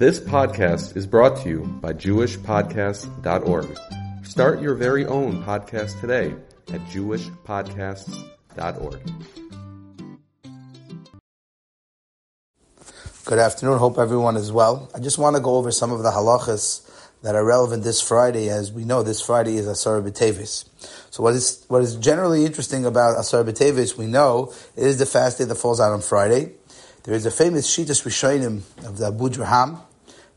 This podcast is brought to you by JewishPodcasts.org. Start your very own podcast today at JewishPodcasts.org. Good afternoon. Hope everyone is well. I just want to go over some of the halachas that are relevant this Friday. As we know, this Friday is Asar B'Tevis. So what is what is generally interesting about Asar B'Tevis, we know, it is the fast day that falls out on Friday. There is a famous Shitas Rishonim of the Abu Draham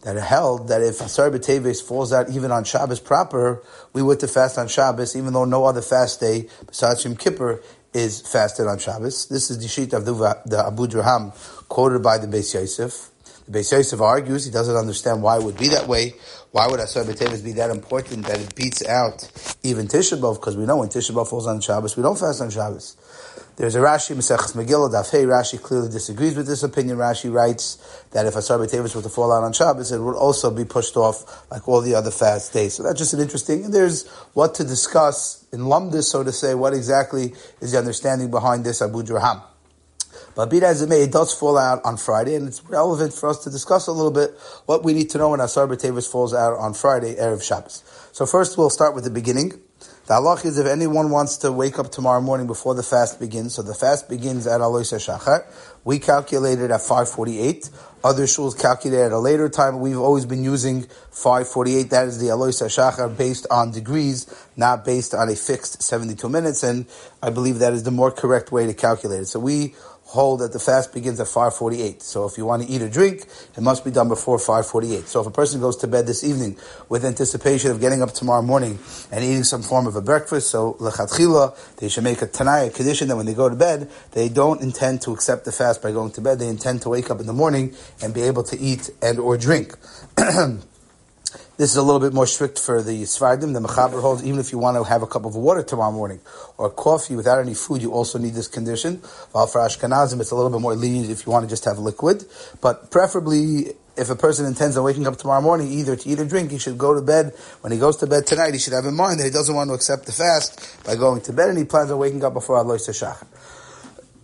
that held that if Asar B'Teves falls out even on Shabbos proper, we were to fast on Shabbos, even though no other fast day besides Yom Kippur is fasted on Shabbos. This is the sheet of the, the Abu Draham quoted by the Beis Yosef. The Beis Yosef argues he doesn't understand why it would be that way. Why would Asar B'Teves be that important that it beats out even Tisha B'Av? Because we know when Tisha B'Av falls on Shabbos, we don't fast on Shabbos. There's a Rashi, Maseches Megillah, Daf Hey, Rashi clearly disagrees with this opinion. Rashi writes that if Asar B'Tevis were to fall out on Shabbos, it would also be pushed off like all the other fast days. So that's just an interesting, and there's what to discuss in Lumdis, so to say, what exactly is the understanding behind this Abu Draham. But be as it may, it does fall out on Friday, and it's relevant for us to discuss a little bit what we need to know when Asar B'Tevis falls out on Friday, Erev Shabbos. So first we'll start with the beginning. The halach is if anyone wants to wake up tomorrow morning before the fast begins, so the fast begins at Alois Shachar. We calculate it at 548. Other shuls calculate at a later time. We've always been using 548. That is the Alois Shachar based on degrees, not based on a fixed 72 minutes. And I believe that is the more correct way to calculate it. So we hold that the fast begins at 548. So if you want to eat or drink, it must be done before 548. So if a person goes to bed this evening with anticipation of getting up tomorrow morning and eating some form of a breakfast, so lechatchila, they should make a tanai, condition that when they go to bed, they don't intend to accept the fast by going to bed. They intend to wake up in the morning and be able to eat and or drink. This is a little bit more strict for the Sefardim. The Mechaber holds even if you want to have a cup of water tomorrow morning or coffee without any food, you also need this condition. While for Ashkenazim, it's a little bit more lenient if you want to just have liquid. But preferably, if a person intends on waking up tomorrow morning either to eat or drink, he should go to bed. When he goes to bed tonight, he should have in mind that he doesn't want to accept the fast by going to bed and he plans on waking up before Alois Shachar.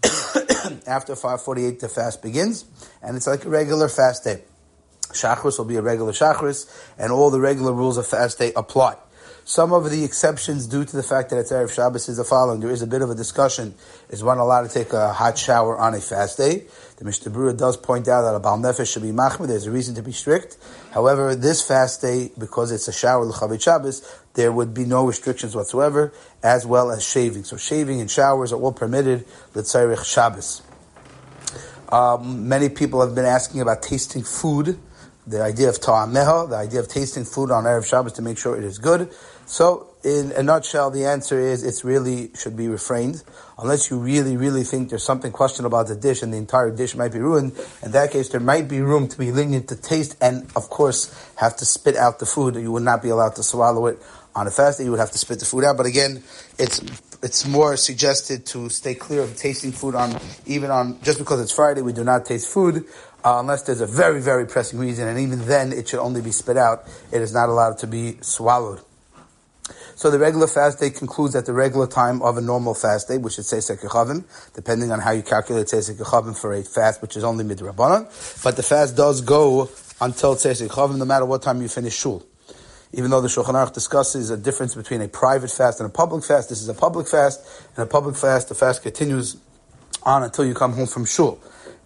After 548, the fast begins, and it's like a regular fast day. Shachris will be a regular Shachris, and all the regular rules of fast day apply. Some of the exceptions due to the fact that it's Erev Shabbos is the following. There is a bit of a discussion. Is one allowed to take a hot shower on a fast day? The Mishnah Berurah does point out that a Baal Nefesh should be machmir. There's a reason to be strict. However, this fast day, because it's a shower l'chavit Shabbos, there would be no restrictions whatsoever, as well as shaving. So shaving and showers are all permitted l'tzarich Shabbos. Um, many people have been asking about tasting food the idea of ta'ameha, the idea of tasting food on Erev Shabbos to make sure it is good. So, in a nutshell, the answer is it's really should be refrained. Unless you really, really think there's something questionable about the dish and the entire dish might be ruined. In that case, there might be room to be lenient to taste and, of course, have to spit out the food. You would not be allowed to swallow it on a fast day. You would have to spit the food out. But again, it's it's more suggested to stay clear of tasting food on even on just because it's Friday. We do not taste food uh, unless there's a very, very pressing reason, and even then it should only be spit out. It is not allowed to be swallowed. So the regular fast day concludes at the regular time of a normal fast day, which is Tzesek Yechavim, depending on how you calculate Tzesek Yechavim for a fast, which is only midrabanan. But the fast does go until Tzesek Yechavim, no matter what time you finish shul. Even though the Shulchan Aruch discusses a difference between a private fast and a public fast, this is a public fast. In a public fast, the fast continues on until you come home from shul.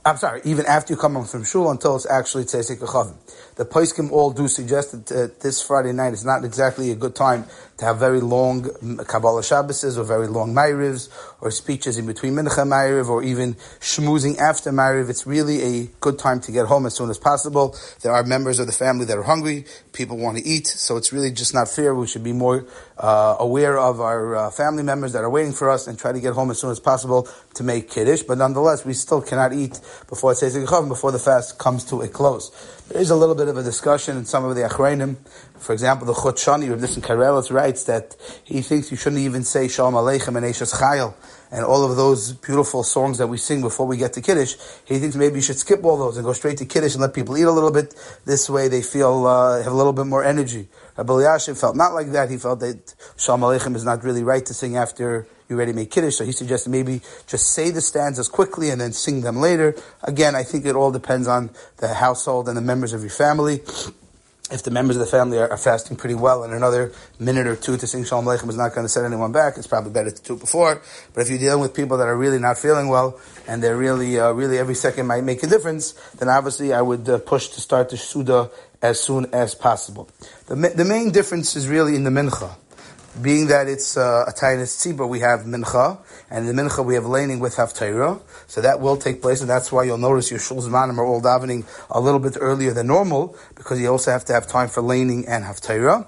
I'm sorry, even after you come home from shul until it's actually tzesik chavim. The poskim all do suggest that uh, this Friday night is not exactly a good time to have very long Kabbalah Shabbases or very long Ma'irivs or speeches in between Mincha Ma'iriv or even schmoozing after Ma'iriv. It's really a good time to get home as soon as possible. There are members of the family that are hungry. People want to eat. So it's really just not fair. We should be more uh, aware of our uh, family members that are waiting for us and try to get home as soon as possible to make Kiddush. But nonetheless, we still cannot eat before it says before the fast comes to a close. There is a little bit of a discussion in some of the Achronim For example, the Chut Shani, or Nissen Karelitz writes that he thinks you shouldn't even say Shalom Aleichem and Eishes Chayil and all of those beautiful songs that we sing before we get to Kiddush. He thinks maybe you should skip all those and go straight to Kiddush and let people eat a little bit. This way they feel, uh, have a little bit more energy. Rabbi Elyashiv felt not like that. He felt that Shalom Aleichem is not really right to sing after you already made Kiddush. So he suggested maybe just say the stanzas quickly and then sing them later. Again, I think it all depends on the household and the members of your family if the members of the family are, are, fasting pretty well and another minute or two to sing Shalom Aleichem is not going to set anyone back, it's probably better to do it before. But if you're dealing with people that are really not feeling well and they're really, uh, really every second might make a difference, then obviously I would uh, push to start the Suda as soon as possible. The, the main difference is really in the Mincha being that it's uh, a Tainus Tzibur, we have Mincha, and in the Mincha we have laning with Haftarah, so that will take place, and that's why you'll notice your Shul Zmanim are all davening a little bit earlier than normal, because you also have to have time for laning and Haftarah.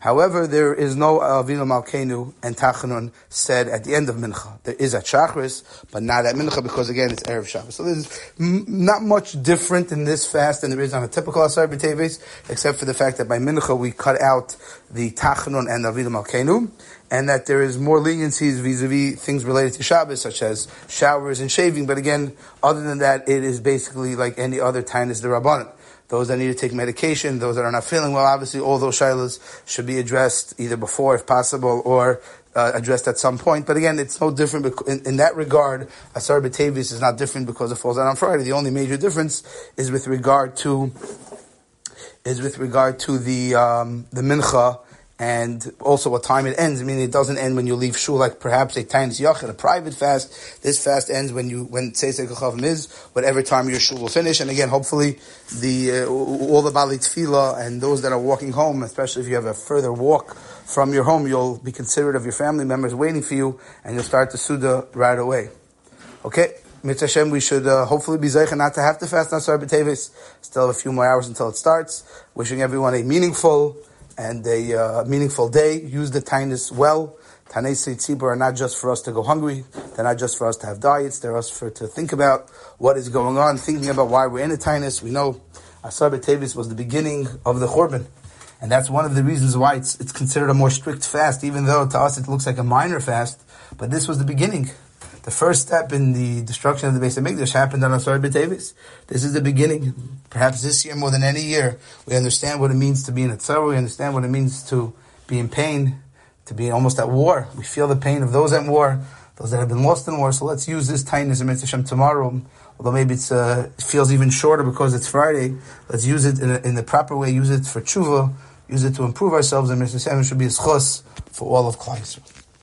However, there is no Avinu Malkenu and Tachanun said at the end of Mincha. There is at Shachris, but not at Mincha because again it's Erev Shabbos. So there's not much different in this fast than there is on a typical Asar B'Teves, except for the fact that by Mincha we cut out the Tachanun and Avinu Malkenu, and that there is more leniencies vis-a-vis things related to Shabbos, such as showers and shaving. But again, other than that, it is basically like any other time. Tainus the Rabbanan those that need to take medication, those that are not feeling well, obviously all those shilas should be addressed either before, if possible, or uh, addressed at some point. But again, it's no different in, in that regard. Asar B'Tavis is not different because it falls out on Friday. The only major difference is with regard to is with regard to the um, the mincha and also what time it ends. I mean, it doesn't end when you leave shul, like perhaps a tainis yachid, a private fast. This fast ends when you when tzeisei kachavim is, whatever time your shul will finish. And again, hopefully, the uh, all the bali tefillah and those that are walking home, especially if you have a further walk from your home, you'll be considerate of your family members waiting for you, and you'll start the suda right away. Okay. Mitzvah we should uh, hopefully be zeicha not to have to fast on Sar B'Tevis. Still have a few more hours until it starts. Wishing everyone a meaningful, and a uh, meaningful day. Use the tainus well. Tanesi tzibur are not just for us to go hungry. They're not just for us to have diets. They're us for to think about what is going on, thinking about why we're in a tainus. We know Asar B'Tevis was the beginning of the Churban. And that's one of the reasons why it's, it's considered a more strict fast, even though to us it looks like a minor fast. But this was the beginning. The first step in the destruction of the base of Mikdash happened on Asar B'Tevis. This is the beginning. Perhaps this year more than any year, we understand what it means to be in a tzara. We understand what it means to be in pain, to be almost at war. We feel the pain of those at war, those that have been lost in war. So let's use this tightness in Mitzvah tomorrow. Although maybe uh, it feels even shorter because it's Friday. Let's use it in, a, in the proper way. Use it for tshuva. Use it to improve ourselves. And Mitzvah should be a schos for all of Klai